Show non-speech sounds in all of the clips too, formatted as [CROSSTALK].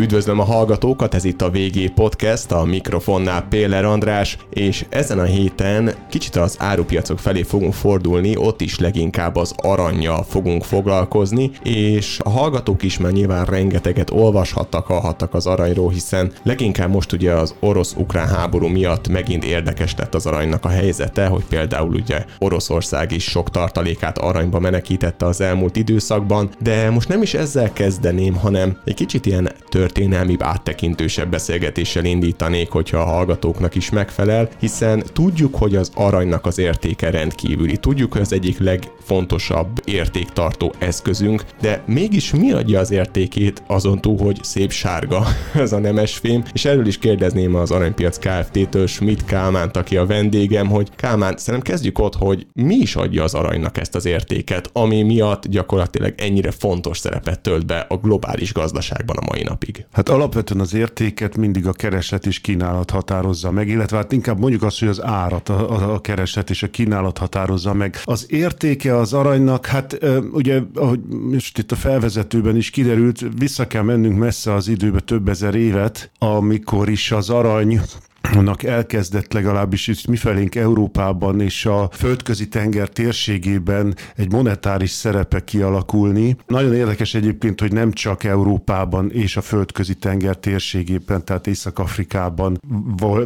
Üdvözlöm a hallgatókat, ez itt a VG Podcast, a mikrofonnál Péler András, és ezen a héten kicsit az árupiacok felé fogunk fordulni, ott is leginkább az aranyjal fogunk foglalkozni, és a hallgatók is már nyilván rengeteget olvashattak, hallhattak az aranyról, hiszen leginkább most ugye az orosz-ukrán háború miatt megint érdekes lett az aranynak a helyzete, hogy például ugye Oroszország is sok tartalékát aranyba menekítette az elmúlt időszakban, de most nem is ezzel kezdeném, hanem egy kicsit ilyen tör történelmi áttekintősebb beszélgetéssel indítanék, hogyha a hallgatóknak is megfelel, hiszen tudjuk, hogy az aranynak az értéke rendkívüli. Tudjuk, hogy az egyik legfontosabb értéktartó eszközünk, de mégis mi adja az értékét azon túl, hogy szép sárga [LAUGHS] ez a nemesfém, és erről is kérdezném az Aranypiac Kft-től Schmidt Kálmánt, aki a vendégem, hogy Kálmán, szerintem kezdjük ott, hogy mi is adja az aranynak ezt az értéket, ami miatt gyakorlatilag ennyire fontos szerepet tölt be a globális gazdaságban a mai napig. Hát alapvetően az értéket mindig a kereslet és kínálat határozza meg, illetve hát inkább mondjuk azt, hogy az árat a, a, kereslet és a kínálat határozza meg. Az értéke az aranynak, hát ugye, ahogy most itt a felvezetőben is kiderült, vissza kell mennünk messze az időbe több ezer évet, amikor is az arany annak elkezdett legalábbis itt mifelénk Európában és a földközi tenger térségében egy monetáris szerepe kialakulni. Nagyon érdekes egyébként, hogy nem csak Európában és a földközi tenger térségében, tehát Észak-Afrikában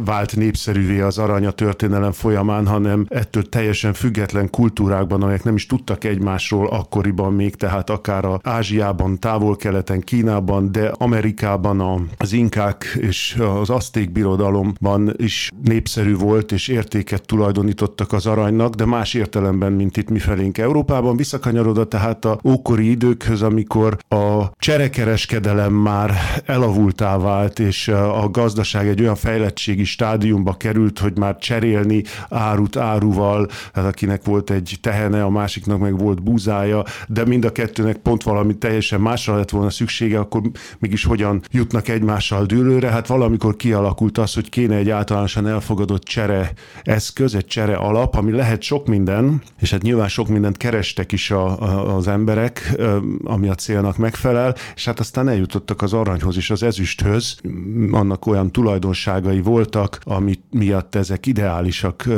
vált népszerűvé az arany a történelem folyamán, hanem ettől teljesen független kultúrákban, amelyek nem is tudtak egymásról akkoriban még, tehát akár a Ázsiában, távol-keleten, Kínában, de Amerikában az inkák és az aszték birodalomban Kínában is népszerű volt, és értéket tulajdonítottak az aranynak, de más értelemben, mint itt mifelénk Európában. Visszakanyarodott tehát a ókori időkhöz, amikor a cserekereskedelem már elavultá vált, és a gazdaság egy olyan fejlettségi stádiumba került, hogy már cserélni árut áruval, hát akinek volt egy tehene, a másiknak meg volt búzája, de mind a kettőnek pont valami teljesen másra lett volna szüksége, akkor mégis hogyan jutnak egymással dűlőre? Hát valamikor kialakult az, hogy kéne egy általánosan elfogadott csere eszköz, egy csere alap, ami lehet sok minden, és hát nyilván sok mindent kerestek is a, a, az emberek, ami a célnak megfelel, és hát aztán eljutottak az aranyhoz és az ezüsthöz, annak olyan tulajdonságai voltak, ami miatt ezek ideálisak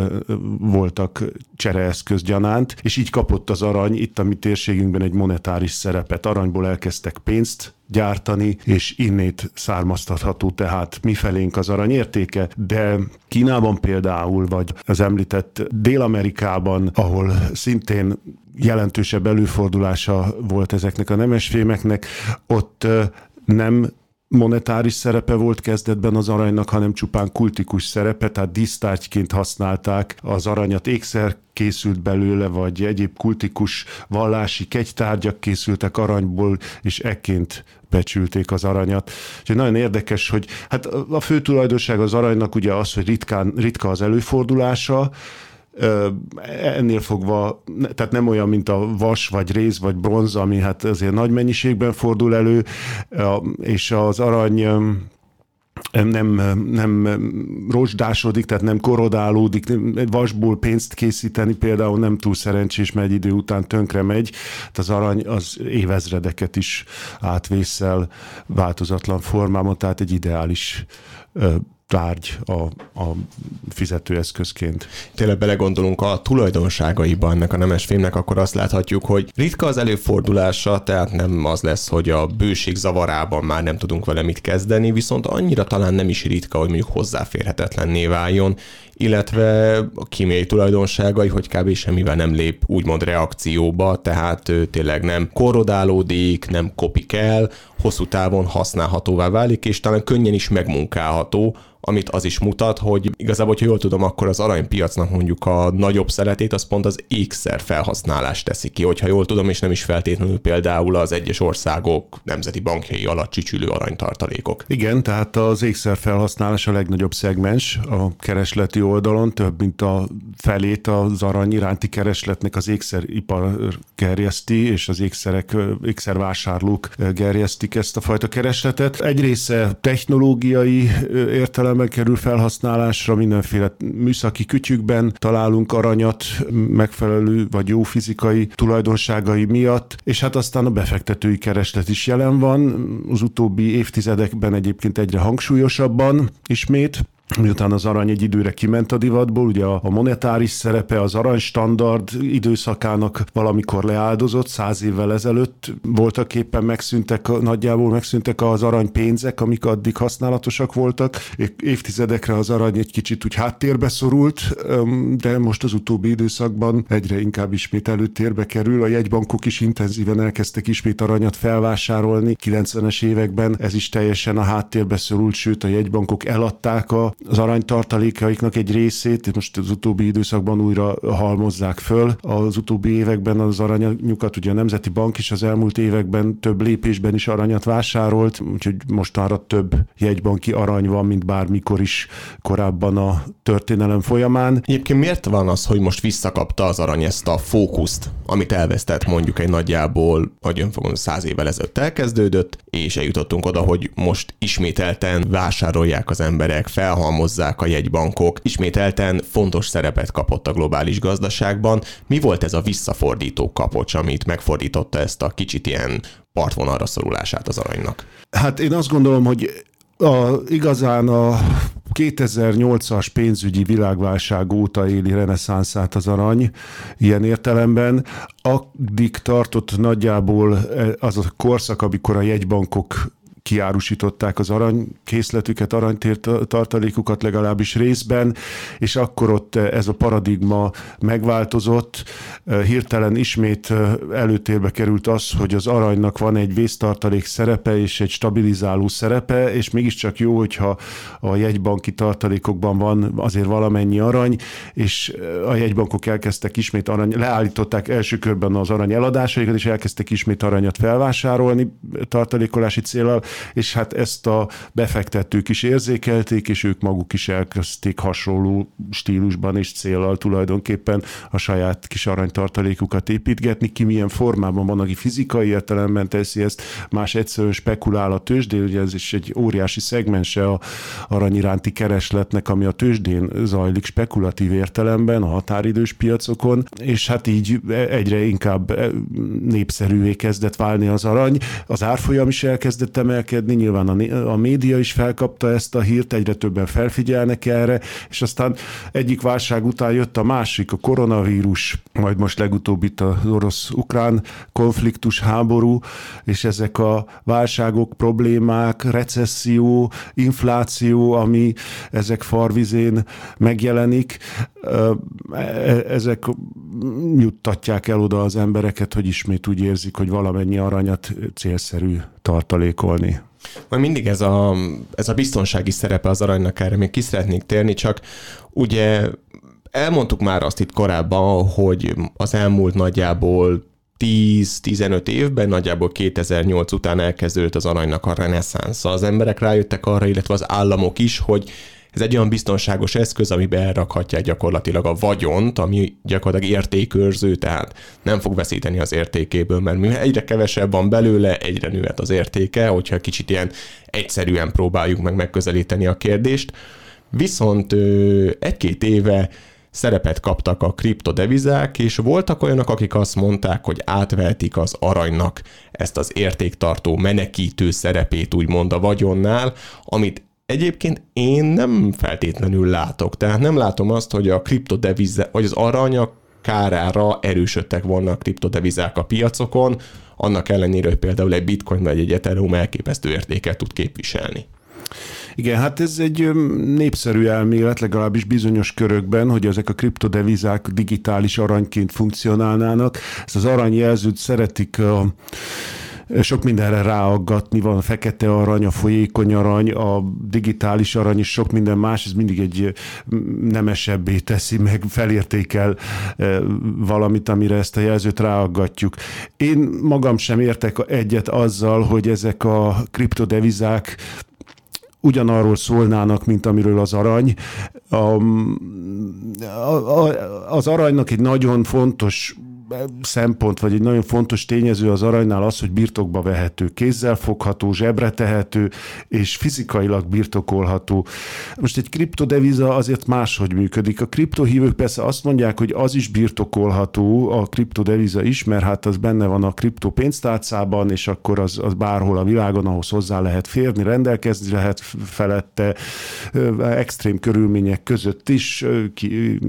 voltak csereeszköz gyanánt, és így kapott az arany itt a mi térségünkben egy monetáris szerepet. Aranyból elkezdtek pénzt gyártani, és innét származtatható tehát mifelénk az arany értéke, de Kínában például, vagy az említett Dél-Amerikában, ahol szintén jelentősebb előfordulása volt ezeknek a nemesfémeknek, ott nem monetáris szerepe volt kezdetben az aranynak, hanem csupán kultikus szerepe, tehát dísztárgyként használták az aranyat, ékszer készült belőle, vagy egyéb kultikus vallási kegytárgyak készültek aranyból, és ekként becsülték az aranyat. Úgyhogy nagyon érdekes, hogy hát a fő tulajdonság az aranynak ugye az, hogy ritkán, ritka az előfordulása, ennél fogva, tehát nem olyan, mint a vas, vagy réz, vagy bronz, ami hát azért nagy mennyiségben fordul elő, és az arany nem, nem rozsdásodik, tehát nem korodálódik, vasból pénzt készíteni például nem túl szerencsés, mert egy idő után tönkre megy, tehát az arany az évezredeket is átvészel változatlan formában, tehát egy ideális tárgy a, a fizetőeszközként. Tényleg belegondolunk a tulajdonságaiban ennek a nemes fémnek, akkor azt láthatjuk, hogy ritka az előfordulása, tehát nem az lesz, hogy a bőség zavarában már nem tudunk vele mit kezdeni, viszont annyira talán nem is ritka, hogy mondjuk hozzáférhetetlenné váljon, illetve a kémiai tulajdonságai, hogy kb. semmivel nem lép úgymond reakcióba, tehát tényleg nem korrodálódik, nem kopik el, hosszú távon használhatóvá válik, és talán könnyen is megmunkálható, amit az is mutat, hogy igazából, hogyha jól tudom, akkor az aranypiacnak mondjuk a nagyobb szeretét az pont az ékszer felhasználás teszi ki, hogyha jól tudom, és nem is feltétlenül például az egyes országok nemzeti bankjai alatt csicsülő aranytartalékok. Igen, tehát az ékszer felhasználás a legnagyobb szegmens a keresleti oldalon, több mint a felét az arany iránti keresletnek az ékszeripar gerjeszti, és az ékszerek, ékszervásárlók gerjesztik ezt a fajta keresletet. Egy része technológiai értelemben kerül felhasználásra, mindenféle műszaki kütyükben találunk aranyat megfelelő vagy jó fizikai tulajdonságai miatt, és hát aztán a befektetői kereslet is jelen van, az utóbbi évtizedekben egyébként egyre hangsúlyosabban ismét, miután az arany egy időre kiment a divatból, ugye a monetáris szerepe az aranystandard időszakának valamikor leáldozott, száz évvel ezelőtt voltak éppen megszűntek, nagyjából megszűntek az aranypénzek, amik addig használatosak voltak. Évtizedekre az arany egy kicsit úgy háttérbe szorult, de most az utóbbi időszakban egyre inkább ismét előtérbe kerül. A jegybankok is intenzíven elkezdtek ismét aranyat felvásárolni. 90-es években ez is teljesen a háttérbe szorult, sőt a jegybankok eladták a az aranytartalékaiknak egy részét, most az utóbbi időszakban újra halmozzák föl. Az utóbbi években az aranyukat, ugye a Nemzeti Bank is az elmúlt években több lépésben is aranyat vásárolt, úgyhogy mostanra több jegybanki arany van, mint bármikor is korábban a történelem folyamán. Egyébként miért van az, hogy most visszakapta az arany ezt a fókuszt, amit elvesztett mondjuk egy nagyjából, hogy önfogom, száz évvel ezelőtt elkezdődött, és eljutottunk oda, hogy most ismételten vásárolják az emberek, felhasználják felhalmozzák a jegybankok, ismételten fontos szerepet kapott a globális gazdaságban. Mi volt ez a visszafordító kapocs, amit megfordította ezt a kicsit ilyen partvonalra szorulását az aranynak? Hát én azt gondolom, hogy a, igazán a 2008-as pénzügyi világválság óta éli reneszánszát az arany, ilyen értelemben. Addig tartott nagyjából az a korszak, amikor a jegybankok kiárusították az aranykészletüket, aranytartalékukat legalábbis részben, és akkor ott ez a paradigma megváltozott. Hirtelen ismét előtérbe került az, hogy az aranynak van egy vésztartalék szerepe és egy stabilizáló szerepe, és mégiscsak jó, hogyha a jegybanki tartalékokban van azért valamennyi arany, és a jegybankok elkezdtek ismét arany, leállították első körben az arany eladásaikat, és elkezdtek ismét aranyat felvásárolni tartalékolási célral, és hát ezt a befektetők is érzékelték, és ők maguk is elkezdték hasonló stílusban és célral tulajdonképpen a saját kis aranytartalékukat építgetni. Ki milyen formában van, aki fizikai értelemben teszi ezt, más egyszerűen spekulál a tőzsdén, ugye ez is egy óriási szegmense a arany iránti keresletnek, ami a tőzsdén zajlik spekulatív értelemben, a határidős piacokon, és hát így egyre inkább népszerűvé kezdett válni az arany. Az árfolyam is elkezdett emelkedni, emelkedni, nyilván a, a média is felkapta ezt a hírt, egyre többen felfigyelnek erre, és aztán egyik válság után jött a másik, a koronavírus, majd most legutóbb itt az orosz-ukrán konfliktus, háború, és ezek a válságok, problémák, recesszió, infláció, ami ezek farvizén megjelenik, ezek juttatják el oda az embereket, hogy ismét úgy érzik, hogy valamennyi aranyat célszerű tartalékolni. Majd mindig ez a, ez a biztonsági szerepe az aranynak, erre még ki szeretnék térni, csak ugye elmondtuk már azt itt korábban, hogy az elmúlt nagyjából 10-15 évben, nagyjából 2008 után elkezdődött az aranynak a reneszánsza. Az emberek rájöttek arra, illetve az államok is, hogy ez egy olyan biztonságos eszköz, amiben elrakhatják gyakorlatilag a vagyont, ami gyakorlatilag értékőrző, tehát nem fog veszíteni az értékéből, mert mivel egyre kevesebb van belőle, egyre nőhet az értéke, hogyha kicsit ilyen egyszerűen próbáljuk meg megközelíteni a kérdést. Viszont egy-két éve szerepet kaptak a kriptodevizák, és voltak olyanok, akik azt mondták, hogy átvehetik az aranynak ezt az értéktartó menekítő szerepét úgymond a vagyonnál, amit Egyébként én nem feltétlenül látok, tehát nem látom azt, hogy a kriptodevize, vagy az aranya kárára erősödtek volna a kriptodevizák a piacokon, annak ellenére, hogy például egy bitcoin vagy egy ethereum elképesztő értéket tud képviselni. Igen, hát ez egy népszerű elmélet, legalábbis bizonyos körökben, hogy ezek a kriptodevizák digitális aranyként funkcionálnának. Ezt az aranyjelzőt szeretik a sok mindenre ráaggatni, van a fekete arany, a folyékony arany, a digitális arany és sok minden más, ez mindig egy nemesebbé teszi, meg felértékel valamit, amire ezt a jelzőt ráaggatjuk. Én magam sem értek egyet azzal, hogy ezek a kriptodevizák ugyanarról szólnának, mint amiről az arany. A, a, a, az aranynak egy nagyon fontos szempont, vagy egy nagyon fontos tényező az aranynál az, hogy birtokba vehető, kézzel fogható, zsebre tehető, és fizikailag birtokolható. Most egy kriptodeviza azért máshogy működik. A kriptohívők persze azt mondják, hogy az is birtokolható, a kriptodeviza is, mert hát az benne van a kripto pénztárcában, és akkor az, az bárhol a világon, ahhoz hozzá lehet férni, rendelkezni lehet felette, extrém körülmények között is, ki,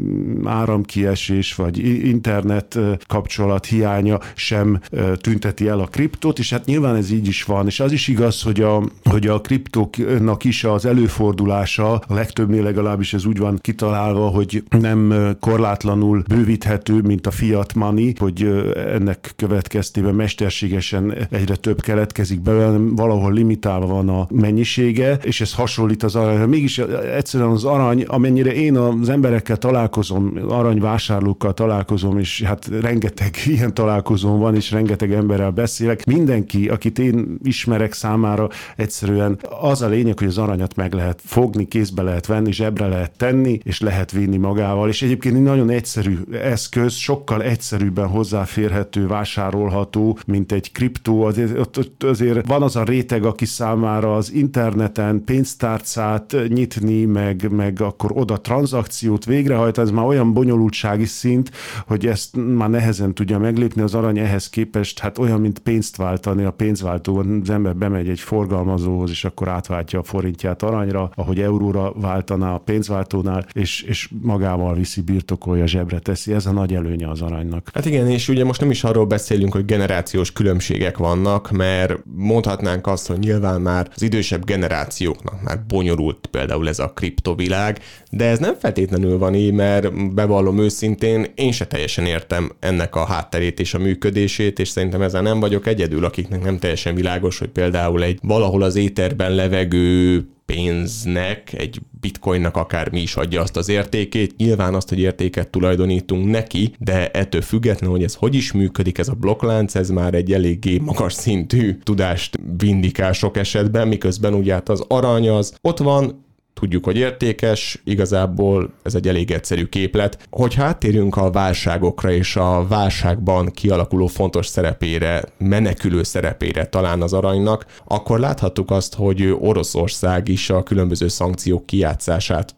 áramkiesés, vagy internet kapcsolat hiánya sem tünteti el a kriptót, és hát nyilván ez így is van, és az is igaz, hogy a, hogy a kriptóknak is az előfordulása, a legtöbbnél legalábbis ez úgy van kitalálva, hogy nem korlátlanul bővíthető, mint a fiat money, hogy ennek következtében mesterségesen egyre több keletkezik belőle, valahol limitálva van a mennyisége, és ez hasonlít az aranyra. Mégis egyszerűen az arany, amennyire én az emberekkel találkozom, aranyvásárlókkal találkozom, és hát rengeteg [LAUGHS] ilyen találkozón van, és rengeteg emberrel beszélek. Mindenki, akit én ismerek számára, egyszerűen az a lényeg, hogy az aranyat meg lehet fogni, kézbe lehet venni, zsebre lehet tenni, és lehet vinni magával. És egyébként egy nagyon egyszerű eszköz, sokkal egyszerűbben hozzáférhető, vásárolható, mint egy kriptó. Azért, azért van az a réteg, aki számára az interneten pénztárcát nyitni, meg, meg akkor oda tranzakciót végrehajtani, ez már olyan bonyolultsági szint, hogy ezt már nehezen tudja meglépni, az arany ehhez képest hát olyan, mint pénzt váltani a pénzváltóban, az ember bemegy egy forgalmazóhoz, és akkor átváltja a forintját aranyra, ahogy euróra váltaná a pénzváltónál, és, és magával viszi, birtokolja, zsebre teszi. Ez a nagy előnye az aranynak. Hát igen, és ugye most nem is arról beszélünk, hogy generációs különbségek vannak, mert mondhatnánk azt, hogy nyilván már az idősebb generációknak már bonyolult például ez a kriptovilág, de ez nem feltétlenül van így, mert bevallom őszintén, én se teljesen értem ennek a hátterét és a működését, és szerintem ezzel nem vagyok egyedül, akiknek nem teljesen világos, hogy például egy valahol az éterben levegő pénznek, egy bitcoinnak akár mi is adja azt az értékét. Nyilván azt, hogy értéket tulajdonítunk neki, de ettől függetlenül, hogy ez hogy is működik, ez a blokklánc, ez már egy eléggé magas szintű tudást vindikál sok esetben, miközben ugye hát az arany az ott van, tudjuk, hogy értékes, igazából ez egy elég egyszerű képlet. Hogy áttérjünk a válságokra és a válságban kialakuló fontos szerepére, menekülő szerepére talán az aranynak, akkor láthattuk azt, hogy Oroszország is a különböző szankciók kijátszását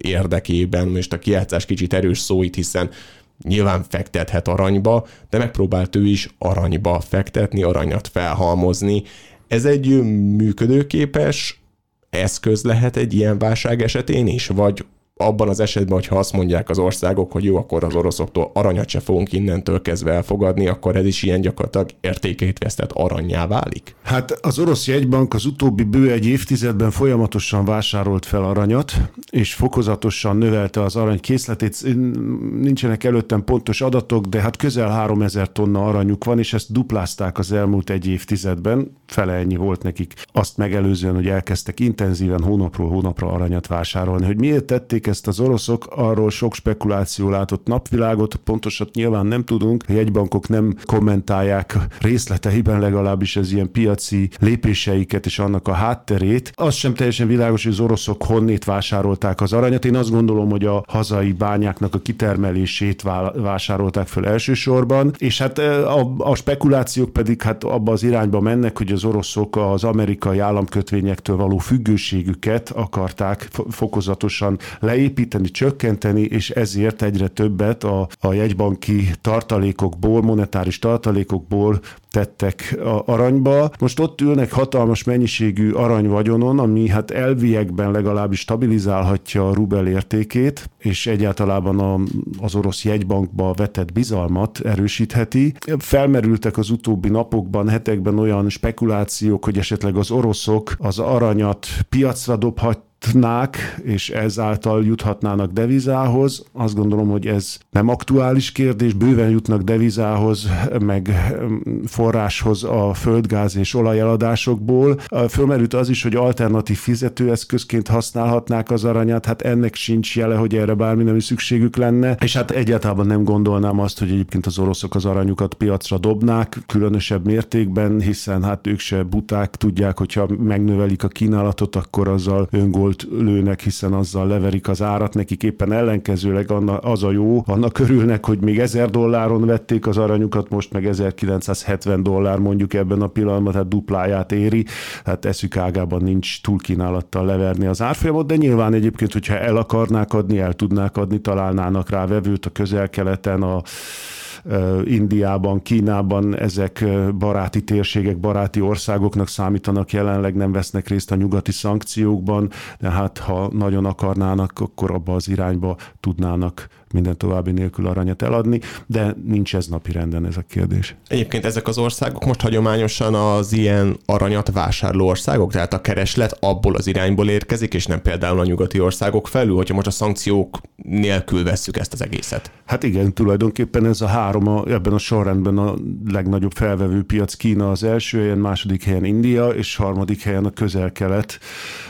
érdekében, most a kijátszás kicsit erős szó itt, hiszen nyilván fektethet aranyba, de megpróbált ő is aranyba fektetni, aranyat felhalmozni. Ez egy működőképes eszköz lehet egy ilyen válság esetén is, vagy abban az esetben, hogyha azt mondják az országok, hogy jó, akkor az oroszoktól aranyat se fogunk innentől kezdve elfogadni, akkor ez is ilyen gyakorlatilag értékeit vesztett aranyjá válik? Hát az orosz jegybank az utóbbi bő egy évtizedben folyamatosan vásárolt fel aranyat, és fokozatosan növelte az arany készletét. Nincsenek előttem pontos adatok, de hát közel 3000 tonna aranyuk van, és ezt duplázták az elmúlt egy évtizedben. Fele ennyi volt nekik. Azt megelőzően, hogy elkezdtek intenzíven hónapról hónapra aranyat vásárolni. Hogy miért tették ezt az oroszok, arról sok spekuláció látott napvilágot, pontosat nyilván nem tudunk, a jegybankok nem kommentálják részleteiben legalábbis ez ilyen piaci lépéseiket és annak a hátterét. Az sem teljesen világos, hogy az oroszok honnét vásárolták az aranyat. Én azt gondolom, hogy a hazai bányáknak a kitermelését vásárolták föl elsősorban, és hát a, a spekulációk pedig hát abba az irányba mennek, hogy az oroszok az amerikai államkötvényektől való függőségüket akarták fokozatosan le építeni, csökkenteni, és ezért egyre többet a, a jegybanki tartalékokból, monetáris tartalékokból tettek a aranyba. Most ott ülnek hatalmas mennyiségű aranyvagyonon, ami hát elviekben legalábbis stabilizálhatja a rubel értékét, és egyáltalában a, az orosz jegybankba vetett bizalmat erősítheti. Felmerültek az utóbbi napokban, hetekben olyan spekulációk, hogy esetleg az oroszok az aranyat piacra dobhat jutnák, és ezáltal juthatnának devizához. Azt gondolom, hogy ez nem aktuális kérdés, bőven jutnak devizához, meg forráshoz a földgáz és olajeladásokból. Fölmerült az is, hogy alternatív fizetőeszközként használhatnák az aranyat, hát ennek sincs jele, hogy erre bármi nem szükségük lenne, és hát egyáltalán nem gondolnám azt, hogy egyébként az oroszok az aranyukat piacra dobnák, különösebb mértékben, hiszen hát ők se buták, tudják, hogyha megnövelik a kínálatot, akkor azzal öngól monopólt lőnek, hiszen azzal leverik az árat, nekik éppen ellenkezőleg az a jó, annak örülnek, hogy még 1000 dolláron vették az aranyukat, most meg 1970 dollár mondjuk ebben a pillanatban, tehát dupláját éri, hát eszük ágában nincs túlkínálattal leverni az árfolyamot, de nyilván egyébként, hogyha el akarnák adni, el tudnák adni, találnának rá vevőt a közel-keleten, a Indiában, Kínában ezek baráti térségek, baráti országoknak számítanak jelenleg, nem vesznek részt a nyugati szankciókban, de hát ha nagyon akarnának, akkor abba az irányba tudnának minden további nélkül aranyat eladni, de nincs ez napi renden ez a kérdés. Egyébként ezek az országok most hagyományosan az ilyen aranyat vásárló országok, tehát a kereslet abból az irányból érkezik, és nem például a nyugati országok felül, hogyha most a szankciók nélkül vesszük ezt az egészet. Hát igen, tulajdonképpen ez a három a, ebben a sorrendben a legnagyobb felvevő piac Kína az első helyen, második helyen India, és harmadik helyen a közel-kelet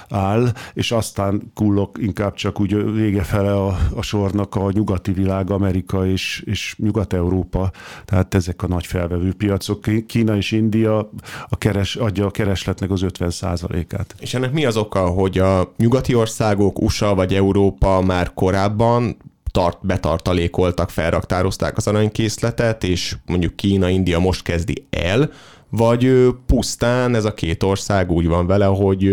áll, és aztán kullok inkább csak úgy vége fele a, a sornak a nyugati világ, Amerika és, és Nyugat-Európa, tehát ezek a nagy felvevő piacok. Kína és India a keres, adja a keresletnek az 50 át És ennek mi az oka, hogy a nyugati országok, USA vagy Európa már korábban tart, betartalékoltak, felraktározták az aranykészletet, és mondjuk Kína, India most kezdi el, vagy pusztán ez a két ország úgy van vele, hogy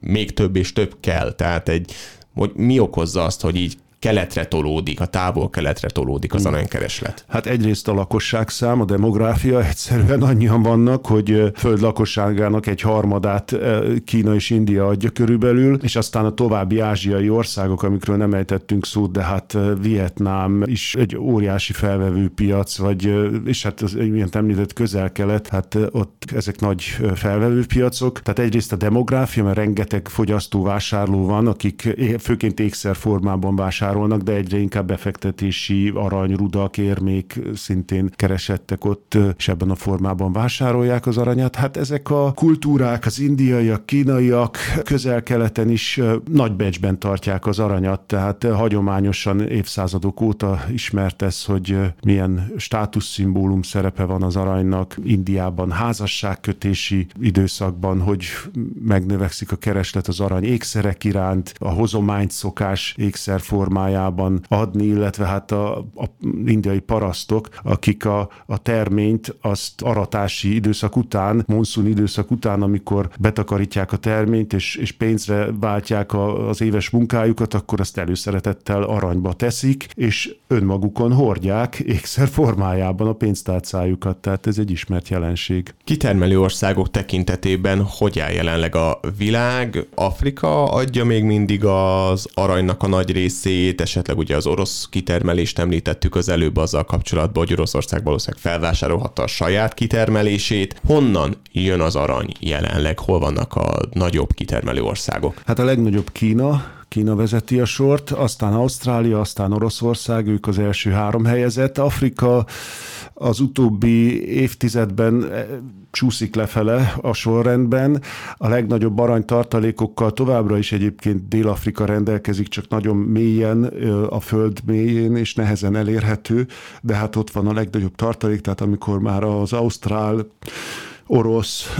még több és több kell. Tehát egy, hogy mi okozza azt, hogy így keletre tolódik, a távol keletre tolódik az aranykereslet? Hát egyrészt a lakosság szám, a demográfia [LAUGHS] egyszerűen annyian vannak, hogy föld lakosságának egy harmadát Kína és India adja körülbelül, és aztán a további ázsiai országok, amikről nem ejtettünk szót, de hát Vietnám is egy óriási felvevő piac, vagy, és hát az ilyen említett közel-kelet, hát ott ezek nagy felvevő piacok. Tehát egyrészt a demográfia, mert rengeteg fogyasztó vásárló van, akik főként ékszer formában vásárolnak vásárolnak, de egyre inkább befektetési arany, rudak, érmék szintén keresettek ott, és ebben a formában vásárolják az aranyat. Hát ezek a kultúrák, az indiaiak, kínaiak közel-keleten is nagy becsben tartják az aranyat, tehát hagyományosan évszázadok óta ismert ez, hogy milyen státuszszimbólum szerepe van az aranynak. Indiában házasságkötési időszakban, hogy megnövekszik a kereslet az arany ékszerek iránt, a hozományt szokás ékszerformában formájában adni, illetve hát a, a indiai parasztok, akik a, a terményt azt aratási időszak után, monszun időszak után, amikor betakarítják a terményt és, és pénzre váltják a, az éves munkájukat, akkor azt előszeretettel aranyba teszik, és önmagukon hordják ékszer formájában a pénztárcájukat, tehát ez egy ismert jelenség. Kitermelő országok tekintetében hogy áll jelenleg a világ? Afrika adja még mindig az aranynak a nagy részét, részét, esetleg ugye az orosz kitermelést említettük az előbb azzal kapcsolatban, hogy Oroszország valószínűleg felvásárolhatta a saját kitermelését. Honnan jön az arany jelenleg? Hol vannak a nagyobb kitermelő országok? Hát a legnagyobb Kína, Kína vezeti a sort, aztán Ausztrália, aztán Oroszország, ők az első három helyezett. Afrika az utóbbi évtizedben eh, csúszik lefele a sorrendben. A legnagyobb aranytartalékokkal továbbra is egyébként Dél-Afrika rendelkezik, csak nagyon mélyen a föld mélyén és nehezen elérhető, de hát ott van a legnagyobb tartalék, tehát amikor már az Ausztrál orosz,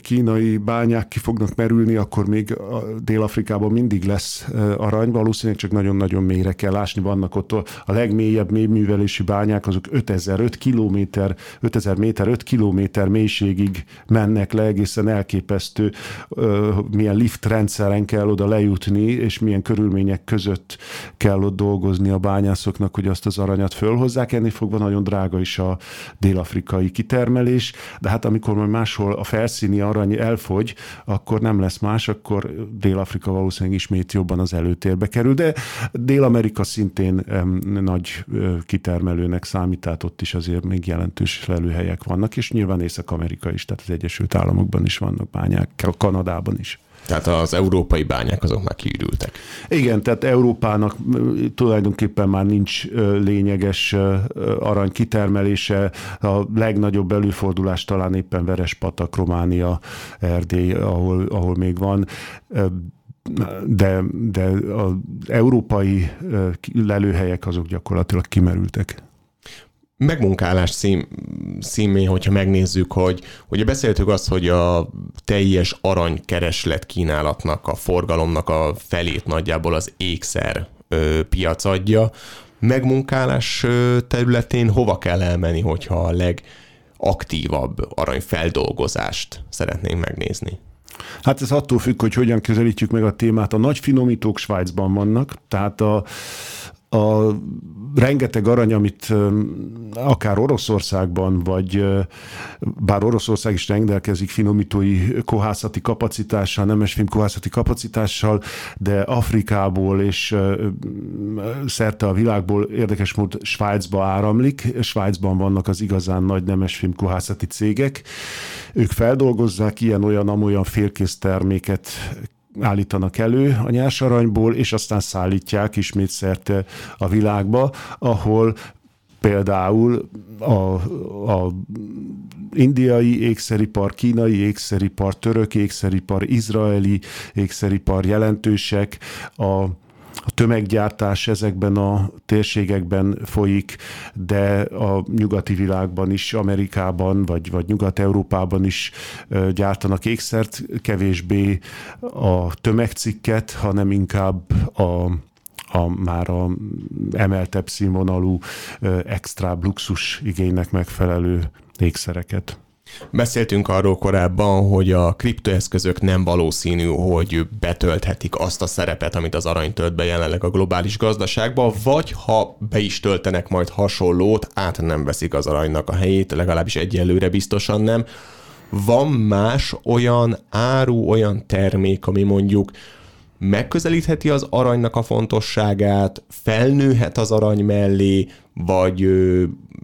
kínai bányák ki fognak merülni, akkor még Dél-Afrikában mindig lesz arany, valószínűleg csak nagyon-nagyon mélyre kell ásni. Vannak ott a legmélyebb művelési bányák, azok 5000, 5 kilométer, 5000 méter, 5 kilométer mélységig mennek le, egészen elképesztő, milyen lift rendszeren kell oda lejutni, és milyen körülmények között kell ott dolgozni a bányászoknak, hogy azt az aranyat fölhozzák. Ennél fogva nagyon drága is a dél-afrikai kitermelés, de hát amikor majd máshol a felszíni arany elfogy, akkor nem lesz más, akkor Dél-Afrika valószínűleg ismét jobban az előtérbe kerül, de Dél-Amerika szintén nagy kitermelőnek számít, tehát ott is azért még jelentős lelőhelyek vannak, és nyilván Észak-Amerika is, tehát az Egyesült Államokban is vannak bányák, Kanadában is. Tehát az európai bányák azok már kiürültek. Igen, tehát Európának tulajdonképpen már nincs lényeges arany kitermelése. A legnagyobb előfordulás talán éppen Verespatak, Románia, Erdély, ahol, ahol még van de, de az európai lelőhelyek azok gyakorlatilag kimerültek. Megmunkálás szín, színmé, hogyha megnézzük, hogy ugye beszéltük azt, hogy a teljes aranykereslet kínálatnak, a forgalomnak a felét nagyjából az ékszer ö, piac adja. Megmunkálás területén hova kell elmenni, hogyha a legaktívabb aranyfeldolgozást szeretnénk megnézni? Hát ez attól függ, hogy hogyan közelítjük meg a témát. A nagy finomítók Svájcban vannak, tehát a, a rengeteg arany, amit akár Oroszországban, vagy bár Oroszország is rendelkezik finomítói kohászati kapacitással, nemesfém kohászati kapacitással, de Afrikából és szerte a világból érdekes mód Svájcba áramlik. Svájcban vannak az igazán nagy nemesfém kohászati cégek. Ők feldolgozzák ilyen-olyan-amolyan félkész terméket állítanak elő a nyersaranyból, és aztán szállítják ismét szerte a világba, ahol például a, a indiai ékszeripar, kínai ékszeripar, török ékszeripar, izraeli ékszeripar jelentősek, a a tömeggyártás ezekben a térségekben folyik, de a nyugati világban is, Amerikában vagy, vagy Nyugat-Európában is gyártanak ékszert, kevésbé a tömegcikket, hanem inkább a a már a emeltebb színvonalú, extra luxus igénynek megfelelő ékszereket. Beszéltünk arról korábban, hogy a kriptoeszközök nem valószínű, hogy betölthetik azt a szerepet, amit az arany tölt be jelenleg a globális gazdaságban, vagy ha be is töltenek majd hasonlót, át nem veszik az aranynak a helyét, legalábbis egyelőre biztosan nem. Van más olyan áru, olyan termék, ami mondjuk megközelítheti az aranynak a fontosságát, felnőhet az arany mellé, vagy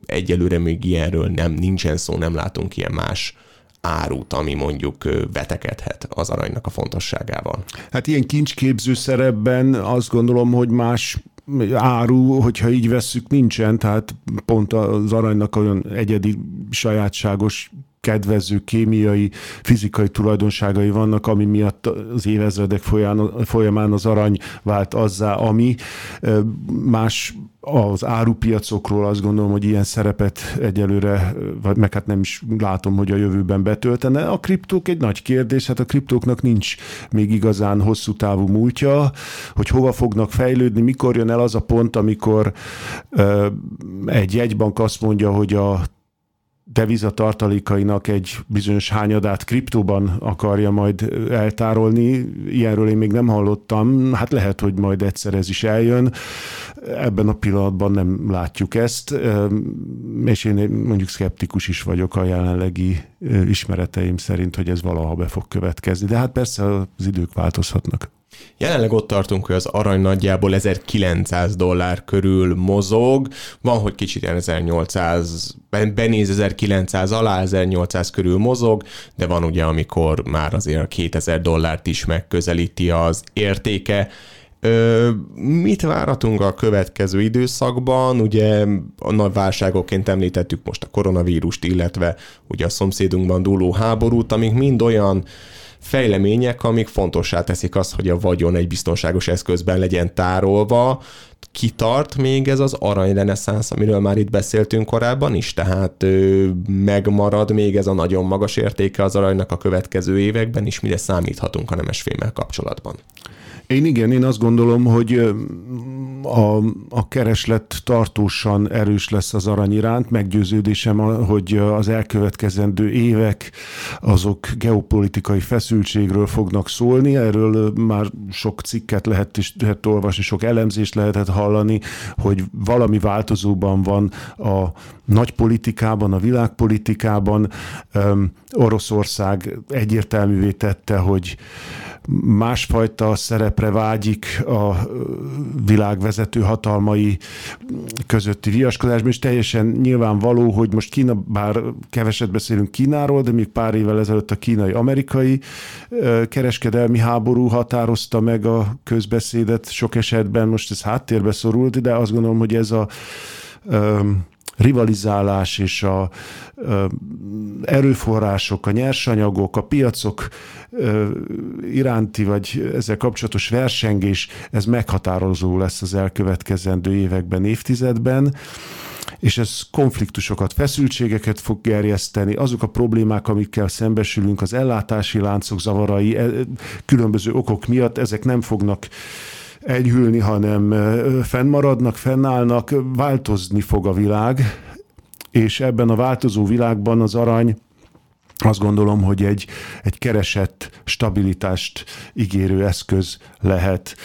egyelőre még ilyenről nem, nincsen szó, nem látunk ilyen más árut, ami mondjuk vetekedhet az aranynak a fontosságával. Hát ilyen kincsképző szerepben azt gondolom, hogy más áru, hogyha így vesszük, nincsen, tehát pont az aranynak olyan egyedi, sajátságos kedvező kémiai, fizikai tulajdonságai vannak, ami miatt az évezredek folyamán az arany vált azzá, ami más az árupiacokról azt gondolom, hogy ilyen szerepet egyelőre, vagy meg hát nem is látom, hogy a jövőben betöltene. A kriptók egy nagy kérdés, hát a kriptóknak nincs még igazán hosszú távú múltja, hogy hova fognak fejlődni, mikor jön el az a pont, amikor egy jegybank azt mondja, hogy a devizatartalékainak egy bizonyos hányadát kriptóban akarja majd eltárolni. Ilyenről én még nem hallottam. Hát lehet, hogy majd egyszer ez is eljön. Ebben a pillanatban nem látjuk ezt, és én mondjuk szkeptikus is vagyok a jelenlegi ismereteim szerint, hogy ez valaha be fog következni. De hát persze az idők változhatnak. Jelenleg ott tartunk, hogy az arany nagyjából 1900 dollár körül mozog, van, hogy kicsit 1800, benéz 1900 alá, 1800 körül mozog, de van ugye, amikor már azért a 2000 dollárt is megközelíti az értéke. Ö, mit várhatunk a következő időszakban? Ugye a nagy válságoként említettük most a koronavírust, illetve ugye a szomszédunkban dúló háborút, amik mind olyan fejlemények, amik fontossá teszik azt, hogy a vagyon egy biztonságos eszközben legyen tárolva, kitart még ez az aranyreneszánsz, amiről már itt beszéltünk korábban is, tehát ö, megmarad még ez a nagyon magas értéke az aranynak a következő években is, mire számíthatunk a nemesfémmel kapcsolatban. Én igen, én azt gondolom, hogy a, a kereslet tartósan erős lesz az arany iránt. Meggyőződésem, hogy az elkövetkezendő évek azok geopolitikai feszültségről fognak szólni. Erről már sok cikket lehet is lehet olvasni, sok elemzést lehetett hallani, hogy valami változóban van a nagy politikában, a világpolitikában. Oroszország egyértelművé tette, hogy másfajta szerepre vágyik a világvezető hatalmai közötti viaskodásban, és teljesen nyilvánvaló, hogy most Kína, bár keveset beszélünk Kínáról, de még pár évvel ezelőtt a kínai-amerikai kereskedelmi háború határozta meg a közbeszédet sok esetben, most ez háttérbe szorult, de azt gondolom, hogy ez a rivalizálás és a erőforrások, a nyersanyagok, a piacok iránti, vagy ezzel kapcsolatos versengés, ez meghatározó lesz az elkövetkezendő években, évtizedben és ez konfliktusokat, feszültségeket fog gerjeszteni, azok a problémák, amikkel szembesülünk, az ellátási láncok zavarai, e, különböző okok miatt, ezek nem fognak enyhülni, hanem fennmaradnak, fennállnak, változni fog a világ, és ebben a változó világban az arany azt gondolom, hogy egy, egy keresett stabilitást ígérő eszköz lehet.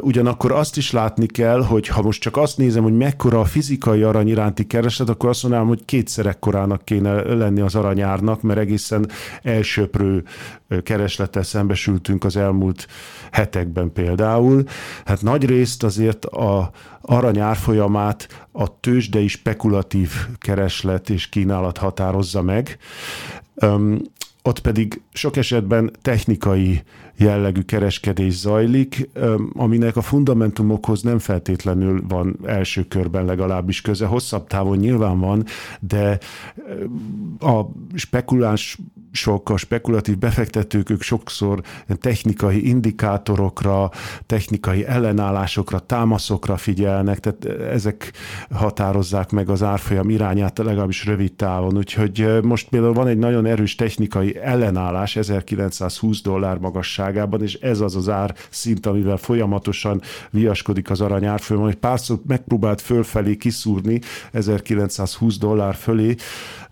Ugyanakkor azt is látni kell, hogy ha most csak azt nézem, hogy mekkora a fizikai arany iránti kereslet, akkor azt mondanám, hogy kétszer ekkorának kéne lenni az aranyárnak, mert egészen elsőprő kereslettel szembesültünk az elmúlt hetekben például. Hát nagy részt azért a arany árfolyamát a tőzsdei spekulatív kereslet és kínálat határozza meg. Ott pedig sok esetben technikai jellegű kereskedés zajlik, aminek a fundamentumokhoz nem feltétlenül van első körben legalábbis köze, hosszabb távon nyilván van, de a spekuláns sok a spekulatív befektetők, ők sokszor technikai indikátorokra, technikai ellenállásokra, támaszokra figyelnek, tehát ezek határozzák meg az árfolyam irányát legalábbis rövid távon. Úgyhogy most például van egy nagyon erős technikai ellenállás 1920 dollár magasságában, és ez az az ár szint, amivel folyamatosan viaskodik az arany árfolyam, hogy párszor megpróbált fölfelé kiszúrni 1920 dollár fölé,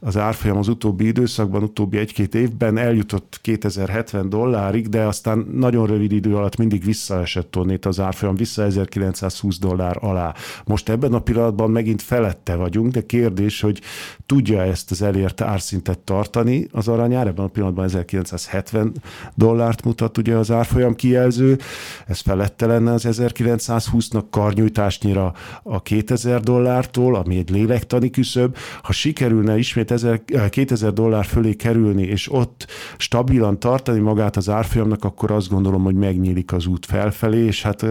az árfolyam az utóbbi időszakban, utóbbi egy-két évben eljutott 2070 dollárig, de aztán nagyon rövid idő alatt mindig visszaesett onnét az árfolyam, vissza 1920 dollár alá. Most ebben a pillanatban megint felette vagyunk, de kérdés, hogy tudja ezt az elért árszintet tartani az aranyár, ebben a pillanatban 1970 dollárt mutat ugye az árfolyam kijelző, ez felette lenne az 1920-nak karnyújtásnyira a 2000 dollártól, ami egy lélektani küszöb. Ha sikerülne ismét ismét 1000, 2000 dollár fölé kerülni, és ott stabilan tartani magát az árfolyamnak, akkor azt gondolom, hogy megnyílik az út felfelé, és hát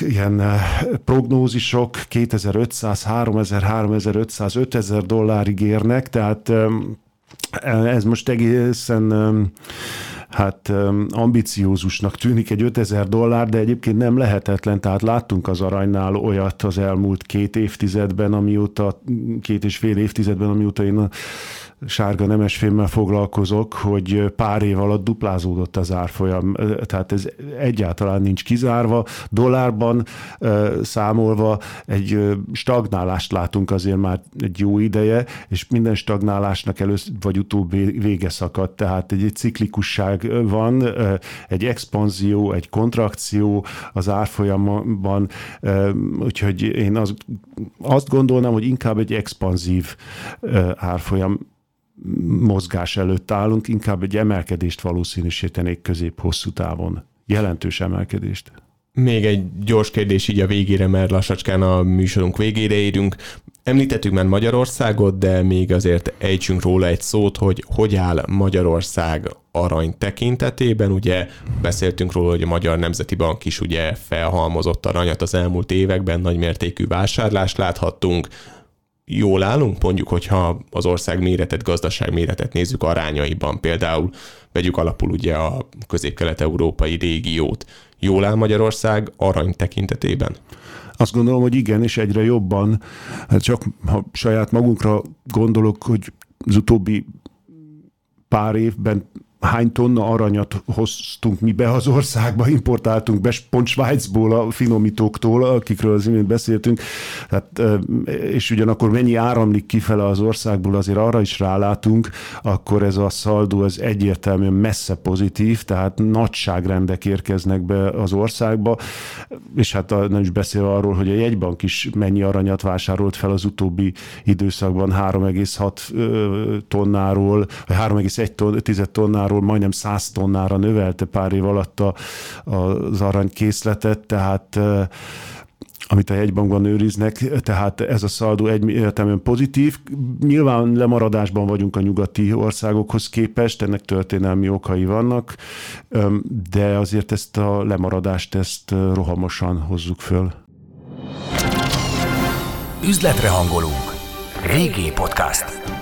ilyen prognózisok 2500, 3000, 3500, 5000 dollárig érnek, tehát ez most egészen hát ambiciózusnak tűnik egy 5000 dollár, de egyébként nem lehetetlen, tehát láttunk az aranynál olyat az elmúlt két évtizedben, amióta, két és fél évtizedben, amióta én a sárga nemesfémmel foglalkozok, hogy pár év alatt duplázódott az árfolyam, tehát ez egyáltalán nincs kizárva. Dollárban számolva egy stagnálást látunk azért már egy jó ideje, és minden stagnálásnak először vagy utóbb vége szakadt, tehát egy, egy ciklikusság van, egy expanzió, egy kontrakció az árfolyamban, úgyhogy én azt, azt gondolnám, hogy inkább egy expanzív árfolyam mozgás előtt állunk, inkább egy emelkedést valószínűsítenék közép-hosszú távon. Jelentős emelkedést. Még egy gyors kérdés így a végére, mert lassacskán a műsorunk végére érünk. Említettük már Magyarországot, de még azért ejtsünk róla egy szót, hogy hogy áll Magyarország arany tekintetében. Ugye beszéltünk róla, hogy a Magyar Nemzeti Bank is ugye felhalmozott aranyat az elmúlt években, nagymértékű vásárlást láthattunk jól állunk, mondjuk, hogyha az ország méretet, gazdaság méretet nézzük arányaiban, például vegyük alapul ugye a közép-kelet-európai régiót. Jól áll Magyarország arany tekintetében? Azt gondolom, hogy igen, és egyre jobban. Hát csak ha saját magunkra gondolok, hogy az utóbbi pár évben hány tonna aranyat hoztunk mi be az országba, importáltunk be pont Svájcból, a finomítóktól, akikről az imént beszéltünk, hát, és ugyanakkor mennyi áramlik kifele az országból, azért arra is rálátunk, akkor ez a szaldó ez egyértelműen messze pozitív, tehát nagyságrendek érkeznek be az országba, és hát nem is beszél arról, hogy a jegybank is mennyi aranyat vásárolt fel az utóbbi időszakban 3,6 tonnáról, vagy 3,1 tonnáról tonnáról majdnem 100 tonnára növelte pár év alatt a, az aranykészletet, tehát amit a jegybankban őriznek, tehát ez a szaldó egyértelműen pozitív. Nyilván lemaradásban vagyunk a nyugati országokhoz képest, ennek történelmi okai vannak, de azért ezt a lemaradást ezt rohamosan hozzuk föl. Üzletre hangolunk. Régi podcast.